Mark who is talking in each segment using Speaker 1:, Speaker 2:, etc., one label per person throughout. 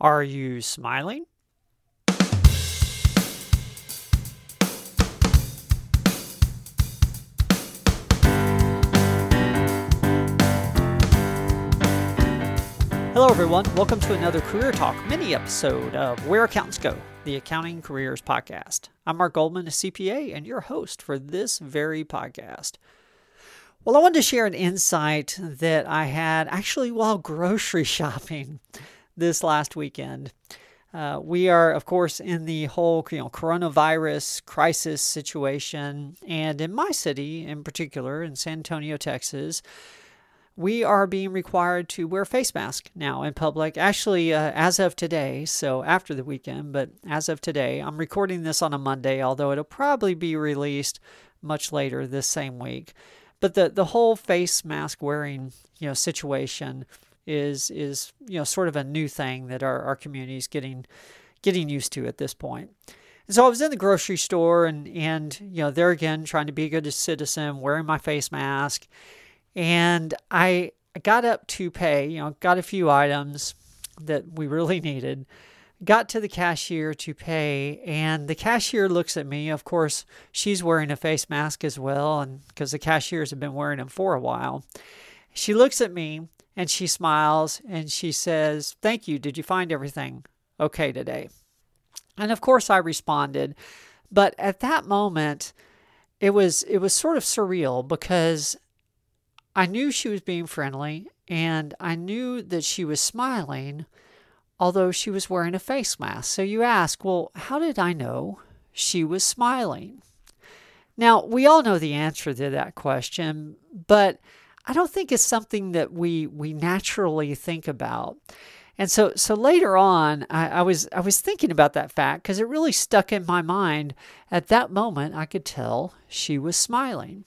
Speaker 1: Are you smiling? Hello, everyone. Welcome to another Career Talk mini episode of Where Accountants Go, the Accounting Careers Podcast. I'm Mark Goldman, a CPA, and your host for this very podcast. Well, I wanted to share an insight that I had actually while grocery shopping this last weekend. Uh, we are, of course, in the whole you know coronavirus crisis situation, and in my city, in particular, in San Antonio, Texas, we are being required to wear face mask now in public. Actually, uh, as of today, so after the weekend, but as of today, I'm recording this on a Monday, although it'll probably be released much later this same week. But the the whole face mask wearing you know situation is is you know sort of a new thing that our, our community is getting getting used to at this point. And so I was in the grocery store and and you know there again trying to be a good citizen, wearing my face mask, and I got up to pay. You know, got a few items that we really needed. Got to the cashier to pay, and the cashier looks at me. Of course, she's wearing a face mask as well, and because the cashiers have been wearing them for a while. She looks at me and she smiles and she says, Thank you. Did you find everything okay today? And of course I responded. But at that moment, it was it was sort of surreal because I knew she was being friendly and I knew that she was smiling, although she was wearing a face mask. So you ask, well, how did I know she was smiling? Now, we all know the answer to that question, but I don't think it's something that we we naturally think about. And so so later on, I, I was I was thinking about that fact because it really stuck in my mind. At that moment, I could tell she was smiling.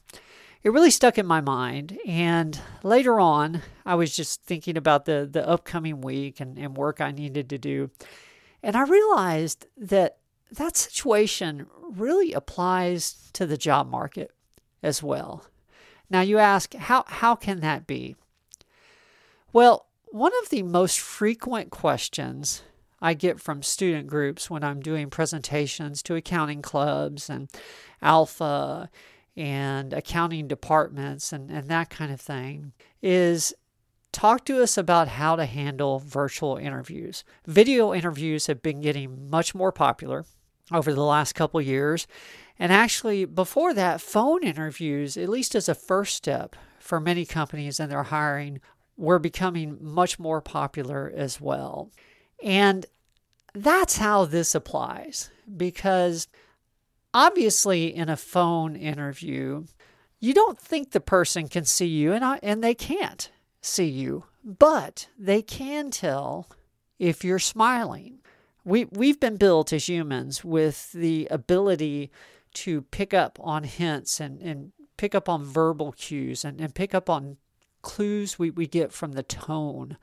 Speaker 1: It really stuck in my mind. And later on, I was just thinking about the the upcoming week and, and work I needed to do. And I realized that that situation really applies to the job market as well. Now you ask, how, how can that be? Well, one of the most frequent questions I get from student groups when I'm doing presentations to accounting clubs and alpha and accounting departments and, and that kind of thing is talk to us about how to handle virtual interviews. Video interviews have been getting much more popular over the last couple years and actually, before that, phone interviews, at least as a first step for many companies and their hiring, were becoming much more popular as well. And that's how this applies because obviously, in a phone interview, you don't think the person can see you, and, I, and they can't see you, but they can tell if you're smiling. We, we've been built as humans with the ability to pick up on hints and, and pick up on verbal cues and, and pick up on clues we, we get from the tone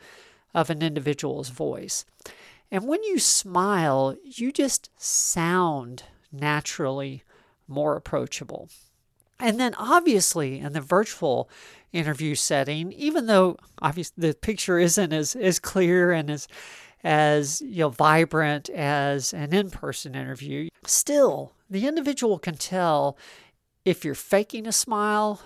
Speaker 1: of an individual's voice. And when you smile, you just sound naturally more approachable. And then, obviously, in the virtual interview setting, even though obviously the picture isn't as, as clear and as as you know vibrant as an in-person interview, still the individual can tell if you're faking a smile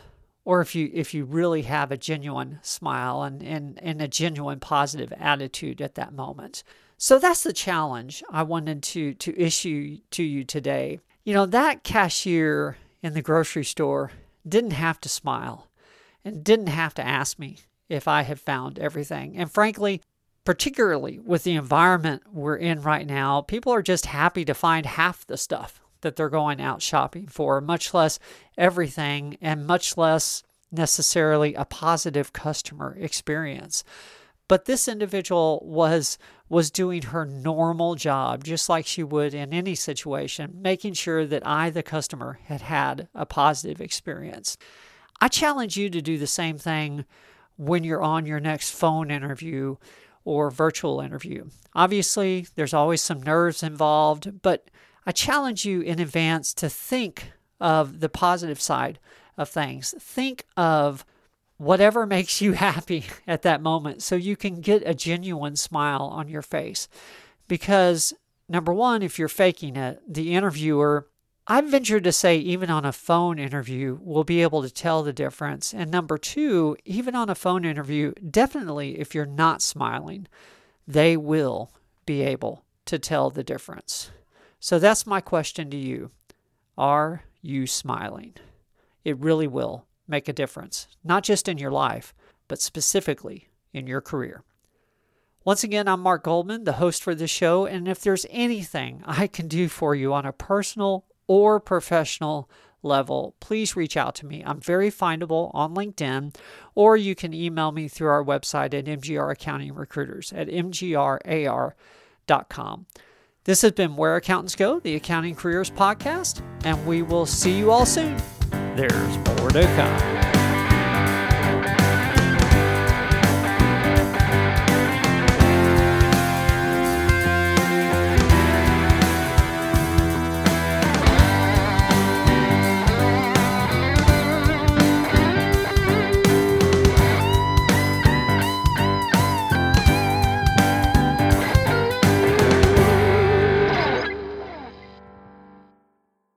Speaker 1: or if you if you really have a genuine smile and, and, and a genuine positive attitude at that moment. So that's the challenge I wanted to to issue to you today. You know, that cashier in the grocery store didn't have to smile and didn't have to ask me if I had found everything. And frankly, particularly with the environment we're in right now, people are just happy to find half the stuff that they're going out shopping for, much less everything, and much less necessarily a positive customer experience. But this individual was was doing her normal job just like she would in any situation, making sure that I the customer had had a positive experience. I challenge you to do the same thing when you're on your next phone interview or virtual interview. Obviously, there's always some nerves involved, but I challenge you in advance to think of the positive side of things. Think of whatever makes you happy at that moment so you can get a genuine smile on your face. Because, number one, if you're faking it, the interviewer, I venture to say, even on a phone interview, we'll be able to tell the difference. And number two, even on a phone interview, definitely if you're not smiling, they will be able to tell the difference. So that's my question to you. Are you smiling? It really will make a difference, not just in your life, but specifically in your career. Once again, I'm Mark Goldman, the host for this show, and if there's anything I can do for you on a personal or professional level, please reach out to me. I'm very findable on LinkedIn, or you can email me through our website at MGR Accounting Recruiters at mgrar.com. This has been Where Accountants Go, the Accounting Careers Podcast, and we will see you all soon. There's more to come.